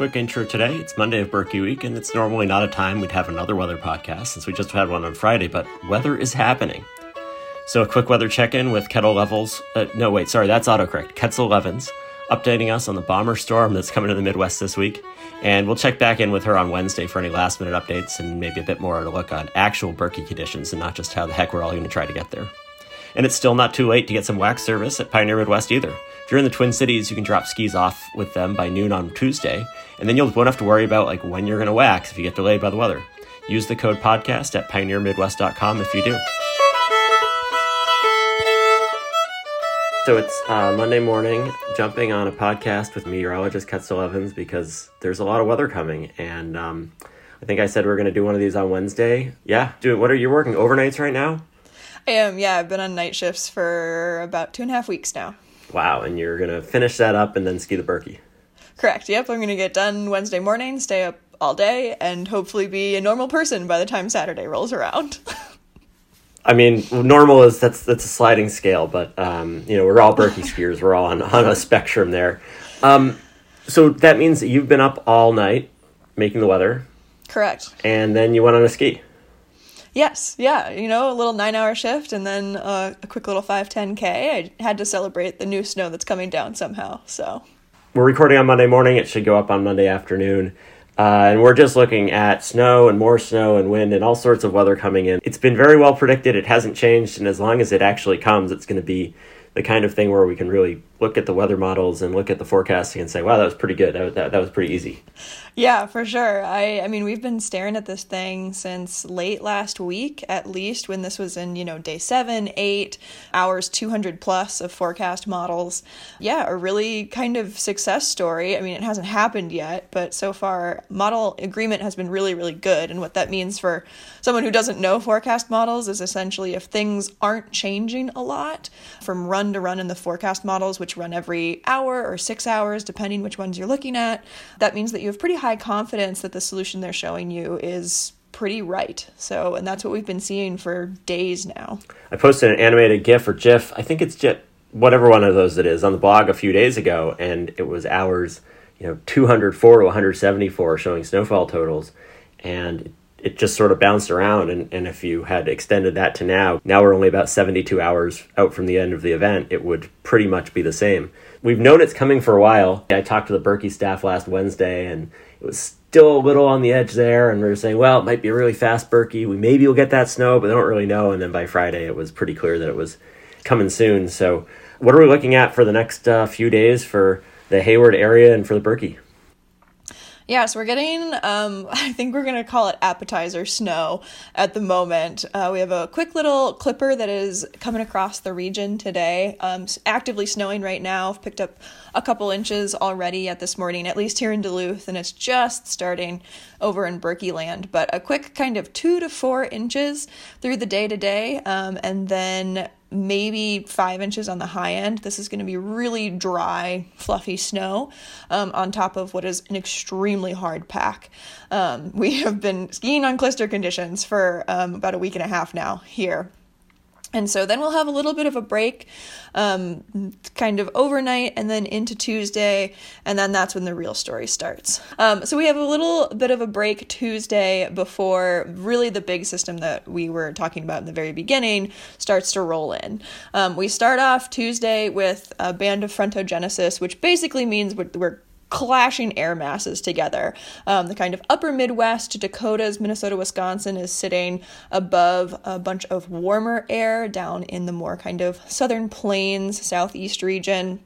Quick intro today. It's Monday of Birkie Week, and it's normally not a time we'd have another weather podcast since we just had one on Friday, but weather is happening. So, a quick weather check in with Kettle Levels. Uh, no, wait, sorry, that's autocorrect. Ketzel Levens updating us on the bomber storm that's coming to the Midwest this week. And we'll check back in with her on Wednesday for any last minute updates and maybe a bit more to look on actual Birkie conditions and not just how the heck we're all going to try to get there. And it's still not too late to get some wax service at Pioneer Midwest either. If you're in the Twin Cities, you can drop skis off with them by noon on Tuesday, and then you won't have to worry about like when you're going to wax if you get delayed by the weather. Use the code podcast at pioneermidwest.com if you do. So it's uh, Monday morning, jumping on a podcast with meteorologist Ketzel Levens because there's a lot of weather coming, and um, I think I said we are going to do one of these on Wednesday. Yeah, dude, what are you working overnights right now? I am. Yeah, I've been on night shifts for about two and a half weeks now. Wow, and you're going to finish that up and then ski the Birkie. Correct. Yep, I'm going to get done Wednesday morning, stay up all day, and hopefully be a normal person by the time Saturday rolls around. I mean, normal is that's that's a sliding scale, but um, you know we're all Birkie skiers. We're all on on a spectrum there. Um, so that means that you've been up all night making the weather. Correct. And then you went on a ski. Yes, yeah, you know, a little nine hour shift and then uh, a quick little 5 10K. I had to celebrate the new snow that's coming down somehow, so. We're recording on Monday morning. It should go up on Monday afternoon. Uh, and we're just looking at snow and more snow and wind and all sorts of weather coming in. It's been very well predicted. It hasn't changed. And as long as it actually comes, it's going to be the kind of thing where we can really look at the weather models and look at the forecasting and say, wow, that was pretty good. That, that, that was pretty easy. Yeah, for sure. I I mean, we've been staring at this thing since late last week, at least when this was in, you know, day 7, 8 hours 200 plus of forecast models. Yeah, a really kind of success story. I mean, it hasn't happened yet, but so far model agreement has been really really good and what that means for someone who doesn't know forecast models is essentially if things aren't changing a lot from run to run in the forecast models which run every hour or 6 hours depending which ones you're looking at, that means that you have pretty high confidence that the solution they're showing you is pretty right. So, and that's what we've been seeing for days now. I posted an animated GIF or GIF, I think it's GIF, whatever one of those it is, on the blog a few days ago, and it was hours, you know, 204 to 174 showing snowfall totals, and it just sort of bounced around. And, and if you had extended that to now, now we're only about 72 hours out from the end of the event, it would pretty much be the same. We've known it's coming for a while. I talked to the Birkie staff last Wednesday, and it was still a little on the edge there, and we were saying, well, it might be a really fast Birkie. We maybe will get that snow, but they don't really know. And then by Friday, it was pretty clear that it was coming soon. So, what are we looking at for the next uh, few days for the Hayward area and for the Birkie? Yeah, so we're getting, um, I think we're going to call it appetizer snow at the moment. Uh, we have a quick little clipper that is coming across the region today, um, actively snowing right now. I've picked up a couple inches already at this morning, at least here in Duluth, and it's just starting over in Birkie land. But a quick kind of two to four inches through the day today, um, and then maybe five inches on the high end. This is going to be really dry, fluffy snow um, on top of what is an extremely hard pack. Um, we have been skiing on klister conditions for um, about a week and a half now here. And so then we'll have a little bit of a break, um, kind of overnight, and then into Tuesday, and then that's when the real story starts. Um, so we have a little bit of a break Tuesday before really the big system that we were talking about in the very beginning starts to roll in. Um, we start off Tuesday with a band of frontogenesis, which basically means we're, we're clashing air masses together. Um, the kind of upper Midwest, Dakotas, Minnesota, Wisconsin is sitting above a bunch of warmer air down in the more kind of southern plains, southeast region.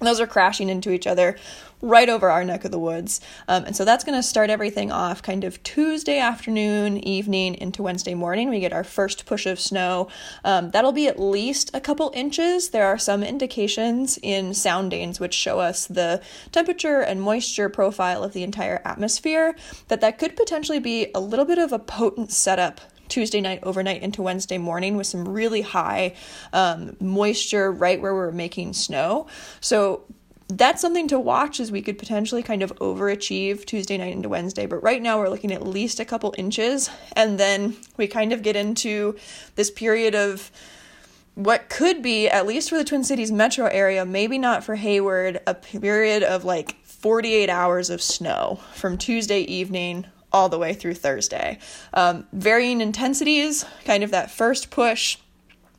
Those are crashing into each other right over our neck of the woods. Um, and so that's going to start everything off kind of Tuesday afternoon, evening into Wednesday morning. We get our first push of snow. Um, that'll be at least a couple inches. There are some indications in soundings which show us the temperature and moisture profile of the entire atmosphere that that could potentially be a little bit of a potent setup Tuesday night, overnight into Wednesday morning with some really high um, moisture right where we're making snow. So that's something to watch as we could potentially kind of overachieve Tuesday night into Wednesday. But right now we're looking at least a couple inches. And then we kind of get into this period of what could be, at least for the Twin Cities metro area, maybe not for Hayward, a period of like 48 hours of snow from Tuesday evening all the way through Thursday. Um, varying intensities, kind of that first push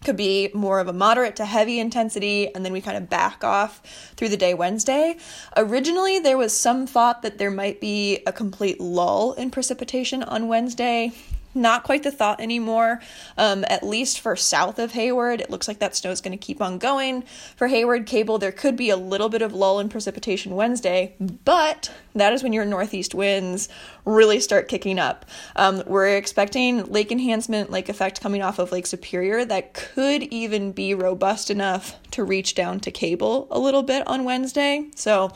could be more of a moderate to heavy intensity, and then we kind of back off through the day Wednesday. Originally, there was some thought that there might be a complete lull in precipitation on Wednesday not quite the thought anymore. Um, at least for south of Hayward, it looks like that snow is going to keep on going. For Hayward Cable, there could be a little bit of lull in precipitation Wednesday, but that is when your northeast winds really start kicking up. Um, we're expecting lake enhancement, lake effect coming off of Lake Superior that could even be robust enough to reach down to Cable a little bit on Wednesday. So,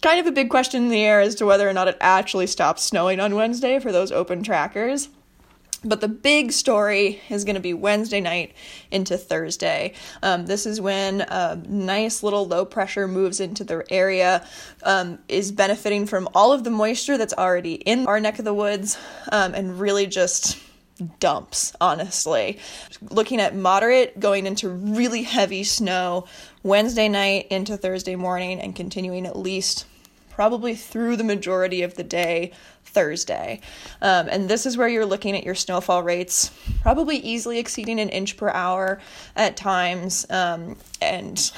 kind of a big question in the air as to whether or not it actually stops snowing on Wednesday for those open trackers. But the big story is going to be Wednesday night into Thursday. Um, this is when a nice little low pressure moves into the area, um, is benefiting from all of the moisture that's already in our neck of the woods, um, and really just dumps, honestly. Looking at moderate going into really heavy snow Wednesday night into Thursday morning and continuing at least probably through the majority of the day Thursday. Um, and this is where you're looking at your snowfall rates, probably easily exceeding an inch per hour at times, um, and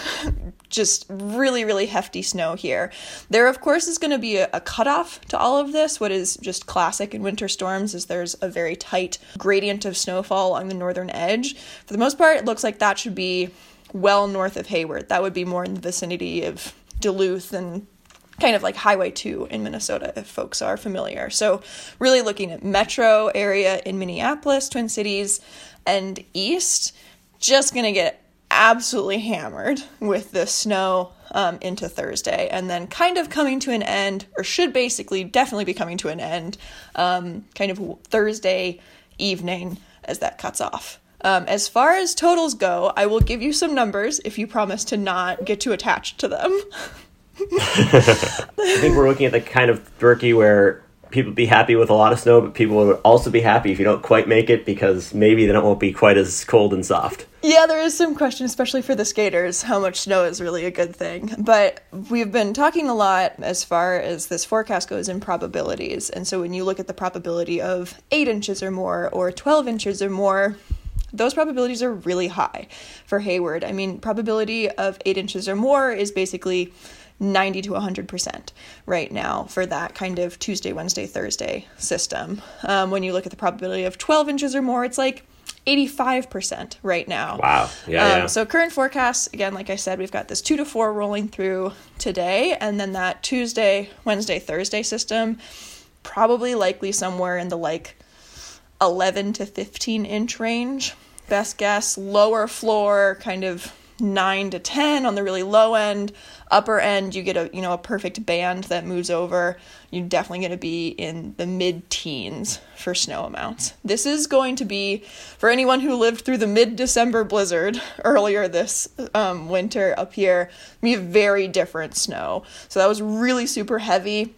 just really, really hefty snow here. There, of course, is going to be a, a cutoff to all of this. What is just classic in winter storms is there's a very tight gradient of snowfall along the northern edge. For the most part, it looks like that should be well north of Hayward. That would be more in the vicinity of Duluth and kind of like Highway 2 in Minnesota, if folks are familiar. So, really looking at metro area in Minneapolis, Twin Cities, and east, just gonna get absolutely hammered with the snow um, into Thursday, and then kind of coming to an end, or should basically definitely be coming to an end, um, kind of Thursday evening as that cuts off. Um, as far as totals go, I will give you some numbers if you promise to not get too attached to them. I think we're looking at the kind of Birkie where people be happy with a lot of snow, but people would also be happy if you don't quite make it because maybe then it won't be quite as cold and soft. Yeah, there is some question, especially for the skaters, how much snow is really a good thing. But we've been talking a lot as far as this forecast goes in probabilities. And so when you look at the probability of 8 inches or more or 12 inches or more, those probabilities are really high for Hayward. I mean, probability of 8 inches or more is basically 90 to 100% right now for that kind of Tuesday, Wednesday, Thursday system. Um, when you look at the probability of 12 inches or more, it's like 85% right now. Wow. Yeah, um, yeah. So, current forecasts, again, like I said, we've got this two to four rolling through today, and then that Tuesday, Wednesday, Thursday system, probably likely somewhere in the like 11 to 15 inch range. Best guess, lower floor, kind of 9 to 10 on the really low end. Upper end you get a you know a perfect band that moves over. You're definitely going to be in the mid teens for snow amounts. This is going to be for anyone who lived through the mid december blizzard earlier this um, winter up here be very different snow. So that was really super heavy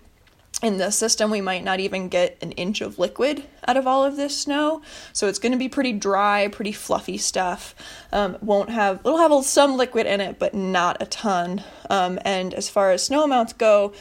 in the system, we might not even get an inch of liquid out of all of this snow. So it's going to be pretty dry, pretty fluffy stuff. Um, won't have it'll have some liquid in it, but not a ton. Um, and as far as snow amounts go,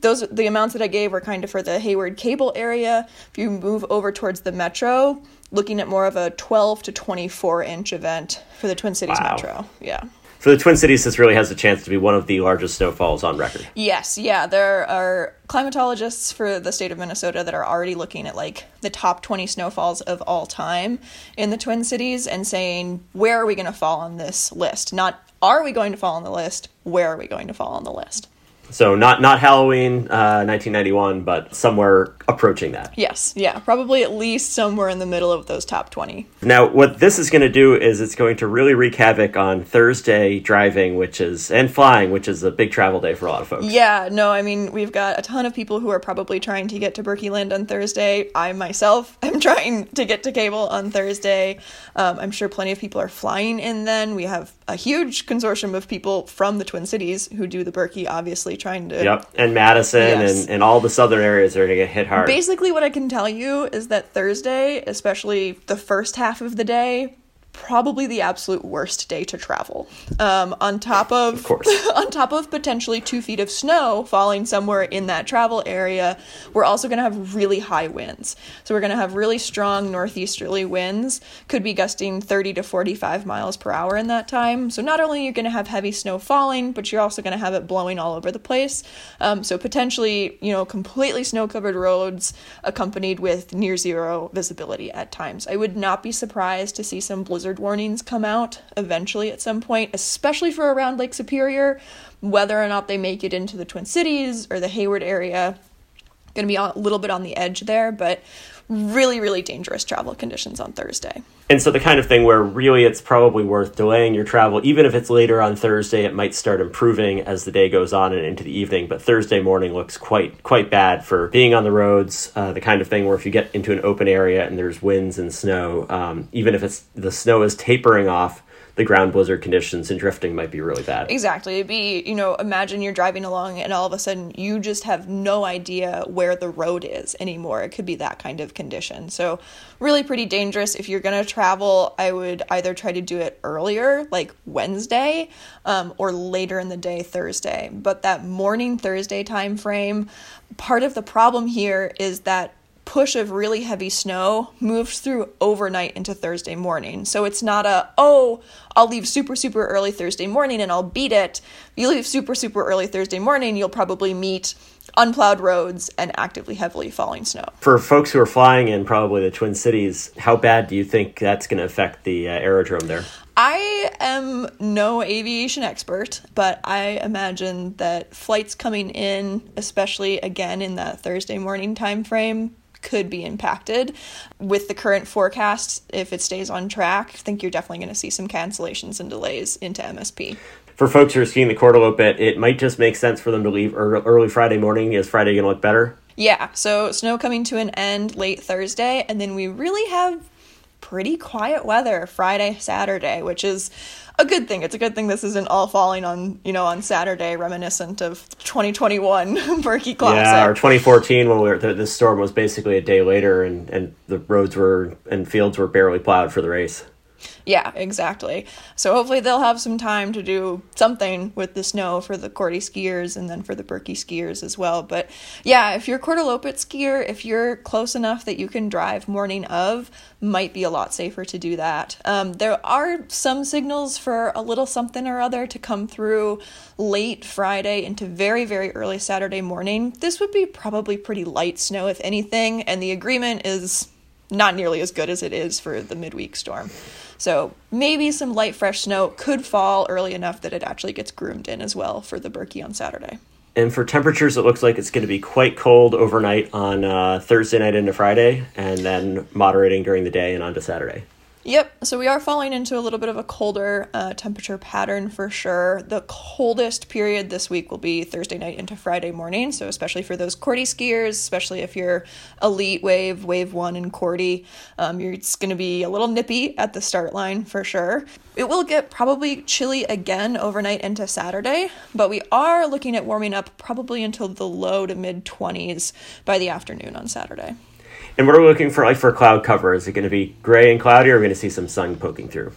those the amounts that I gave were kind of for the Hayward Cable area. If you move over towards the metro, looking at more of a 12 to 24 inch event for the Twin Cities wow. metro. Yeah. For the Twin Cities, this really has a chance to be one of the largest snowfalls on record. Yes, yeah. There are climatologists for the state of Minnesota that are already looking at like the top 20 snowfalls of all time in the Twin Cities and saying, where are we going to fall on this list? Not are we going to fall on the list? Where are we going to fall on the list? So not not Halloween, uh, 1991, but somewhere approaching that. Yes, yeah, probably at least somewhere in the middle of those top 20. Now, what this is going to do is it's going to really wreak havoc on Thursday driving, which is and flying, which is a big travel day for a lot of folks. Yeah, no, I mean we've got a ton of people who are probably trying to get to Birkieland on Thursday. I myself am trying to get to Cable on Thursday. Um, I'm sure plenty of people are flying in. Then we have a huge consortium of people from the Twin Cities who do the Birkie, obviously trying to. Yep, and Madison yes. and, and all the southern areas are going to get hit hard. Basically, what I can tell you is that Thursday, especially the first half of the day, probably the absolute worst day to travel. Um, on top of, of course. on top of potentially two feet of snow falling somewhere in that travel area, we're also going to have really high winds. So we're going to have really strong northeasterly winds, could be gusting 30 to 45 miles per hour in that time. So not only are you going to have heavy snow falling, but you're also going to have it blowing all over the place. Um, so potentially, you know, completely snow covered roads accompanied with near zero visibility at times. I would not be surprised to see some blizzard warnings come out eventually at some point, especially for around Lake Superior. Whether or not they make it into the Twin Cities or the Hayward area, going to be a little bit on the edge there, but really, really dangerous travel conditions on Thursday. And so the kind of thing where really it's probably worth delaying your travel, even if it's later on Thursday, it might start improving as the day goes on and into the evening. But Thursday morning looks quite quite bad for being on the roads. Uh, the kind of thing where if you get into an open area and there's winds and snow, um, even if it's the snow is tapering off, the ground blizzard conditions and drifting might be really bad. Exactly. It'd be, you know, imagine you're driving along and all of a sudden you just have no idea where the road is anymore. It could be that kind of condition. So, really pretty dangerous. If you're going to travel, I would either try to do it earlier, like Wednesday, um, or later in the day, Thursday. But that morning Thursday time frame, part of the problem here is that push of really heavy snow moves through overnight into Thursday morning. So it's not a, oh, I'll leave super, super early Thursday morning and I'll beat it. If you leave super, super early Thursday morning, you'll probably meet unplowed roads and actively heavily falling snow. For folks who are flying in probably the Twin Cities, how bad do you think that's going to affect the uh, aerodrome there? I am no aviation expert, but I imagine that flights coming in, especially again in that Thursday morning time frame, could be impacted. With the current forecast, if it stays on track, I think you're definitely going to see some cancellations and delays into MSP. For folks who are skiing the Korteloppet, it might just make sense for them to leave early Friday morning. Is Friday going to look better? Yeah, so snow coming to an end late Thursday, and then we really have pretty quiet weather Friday, Saturday, which is a good thing. It's a good thing this isn't all falling on, you know, on Saturday, reminiscent of 2021 Birkie Classic. Yeah, or 2014 when we were, storm was basically a day later and, and the roads were and fields were barely plowed for the race. Yeah, exactly. So hopefully they'll have some time to do something with the snow for the Kortie skiers and then for the Birkie skiers as well. But yeah, if you're Korteloppet skier, if you're close enough that you can drive morning of, might be a lot safer to do that. Um, there are some signals for a little something or other to come through late Friday into very, very early Saturday morning. This would be probably pretty light snow, if anything, and the agreement is not nearly as good as it is for the midweek storm. So maybe some light fresh snow could fall early enough that it actually gets groomed in as well for the Birkie on Saturday. And for temperatures, it looks like it's going to be quite cold overnight on uh, Thursday night into Friday, and then moderating during the day and onto Saturday. Yep, so we are falling into a little bit of a colder uh, temperature pattern for sure. The coldest period this week will be Thursday night into Friday morning, so especially for those Kortie skiers, especially if you're elite wave, wave one, and Kortie, um, it's going to be a little nippy at the start line for sure. It will get probably chilly again overnight into Saturday, but we are looking at warming up probably until the low to mid 20s by the afternoon on Saturday. And what are we looking for like for cloud cover? Is it going to be gray and cloudy or are we going to see some sun poking through?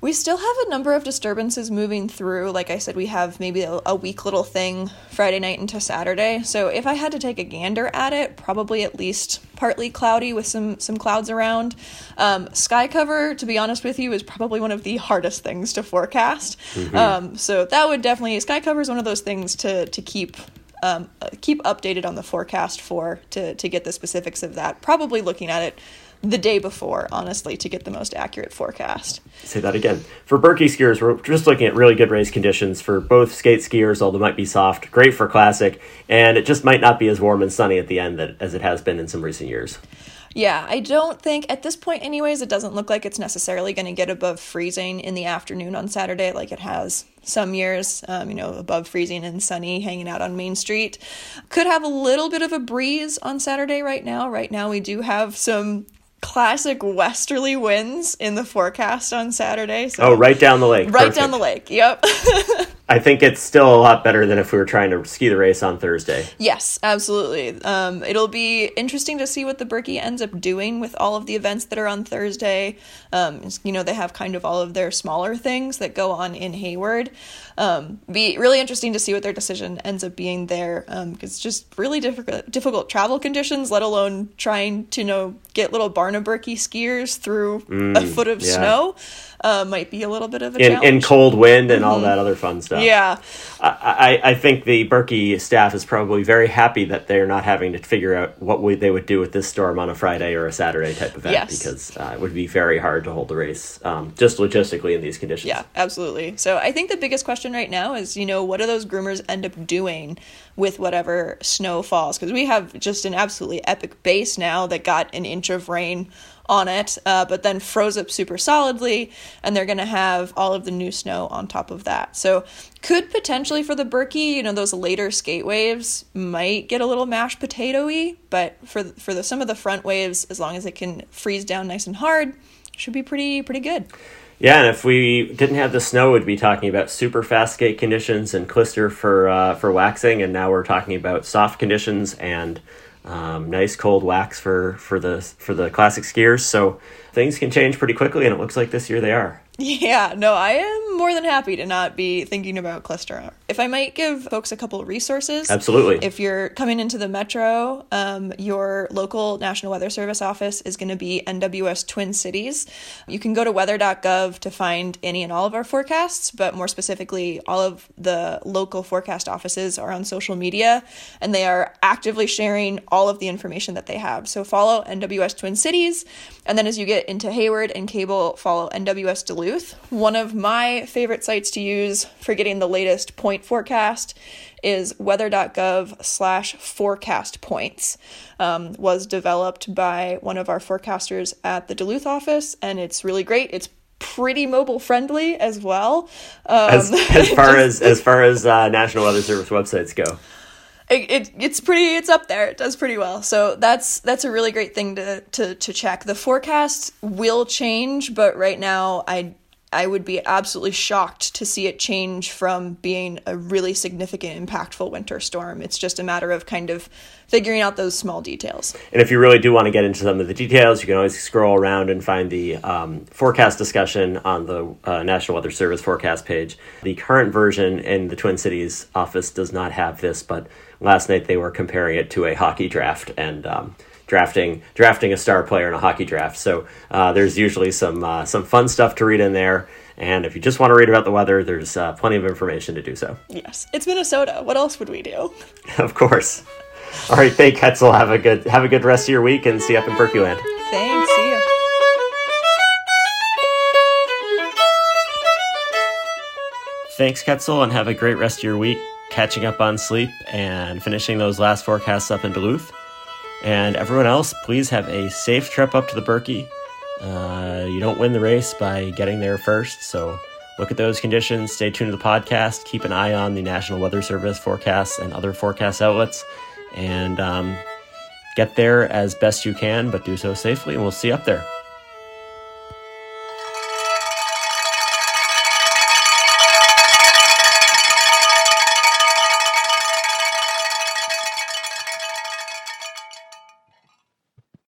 We still have a number of disturbances moving through. Like I said, we have maybe a, a, weak little thing Friday night into Saturday. So if I had to take a gander at it, probably at least partly cloudy with some some clouds around. Um, sky cover, to be honest with you, is probably one of the hardest things to forecast. Mm-hmm. Um, so that would definitely sky cover is one of those things to to keep um, keep updated on the forecast for to, to get the specifics of that. Probably looking at it the day before, honestly, to get the most accurate forecast. Say that again. For Birkie skiers, we're just looking at really good race conditions for both skate skiers, although might be soft, great for classic, and it just might not be as warm and sunny at the end that, as it has been in some recent years. Yeah, I don't think at this point, anyways, it doesn't look like it's necessarily going to get above freezing in the afternoon on Saturday like it has some years, um, you know, above freezing and sunny, hanging out on Main Street. Could have a little bit of a breeze on Saturday right now. Right now, we do have some classic westerly winds in the forecast on Saturday. So oh, right down the lake. Right Perfect. down the lake. Yep. I think it's still a lot better than if we were trying to ski the race on Thursday. Yes, absolutely. Um, it'll be interesting to see what the Birkie ends up doing with all of the events that are on Thursday. Um, you know, they have kind of all of their smaller things that go on in Hayward. Um, be really interesting to see what their decision ends up being there. Um, it's just really difficult, difficult travel conditions, let alone trying to you know get little Birkie skiers through mm, a foot of yeah. snow uh, might be a little bit of a in, challenge. in cold wind and mm-hmm. all that other fun stuff. Yeah, I, I, I think the Birkie staff is probably very happy that they're not having to figure out what we, they would do with this storm on a Friday or a Saturday type event yes. because uh, it would be very hard to hold the race um, just logistically in these conditions. Yeah, absolutely. So I think the biggest question right now is you know what do those groomers end up doing with whatever snow falls because we have just an absolutely epic base now that got an inch of rain on it, uh, but then froze up super solidly, and they're going to have all of the new snow on top of that. So, could potentially for the Birkie, you know, those later skate waves might get a little mashed potatoy, but for for the, some of the front waves, as long as it can freeze down nice and hard, should be pretty pretty good. Yeah, and if we didn't have the snow, we'd be talking about super fast skate conditions and Klister for uh, for waxing, and now we're talking about soft conditions and um, nice cold wax for for the for the classic skiers. So things can change pretty quickly, and it looks like this year they are. Yeah, no, I am more than happy to not be thinking about Klister. If I might give folks a couple of resources. Absolutely. If you're coming into the metro, um, your local National Weather Service office is going to be NWS Twin Cities. You can go to weather.gov to find any and all of our forecasts, but more specifically, all of the local forecast offices are on social media and they are actively sharing all of the information that they have. So follow NWS Twin Cities, and then as you get into Hayward and Cable, follow NWS Duluth Duluth. One of my favorite sites to use for getting the latest point forecast is weather.gov slash forecast points. Um, was developed by one of our forecasters at the Duluth office, and it's really great. It's pretty mobile friendly as well. Um, as, as far as as far as uh, National Weather Service websites go. It, it, it's pretty it's up there. It does pretty well. So that's that's a really great thing to to to check. The forecast will change but right now i I would be absolutely shocked to see it change from being a really significant, impactful winter storm. It's just a matter of kind of figuring out those small details. And if you really do want to get into some of the details, you can always scroll around and find the um, forecast discussion on the uh, National Weather Service forecast page. The current version in the Twin Cities office does not have this, but last night they were comparing it to a hockey draft and. Um, drafting drafting a star player in a hockey draft. So uh, there's usually some uh, some fun stuff to read in there. And if you just want to read about the weather, there's uh, plenty of information to do so. Yes, it's Minnesota. What else would we do? of course. All right, thank Ketzel. Have a good have a good rest of your week, and see you up in Birkie Land. Thanks. See you. Thanks, Ketzel, and have a great rest of your week catching up on sleep and finishing those last forecasts up in Duluth. And everyone else, please have a safe trip up to the Birkie. Uh, you don't win the race by getting there first, so look at those conditions. Stay tuned to the podcast. Keep an eye on the National Weather Service forecasts and other forecast outlets, and um, get there as best you can, but do so safely. And we'll see you up there.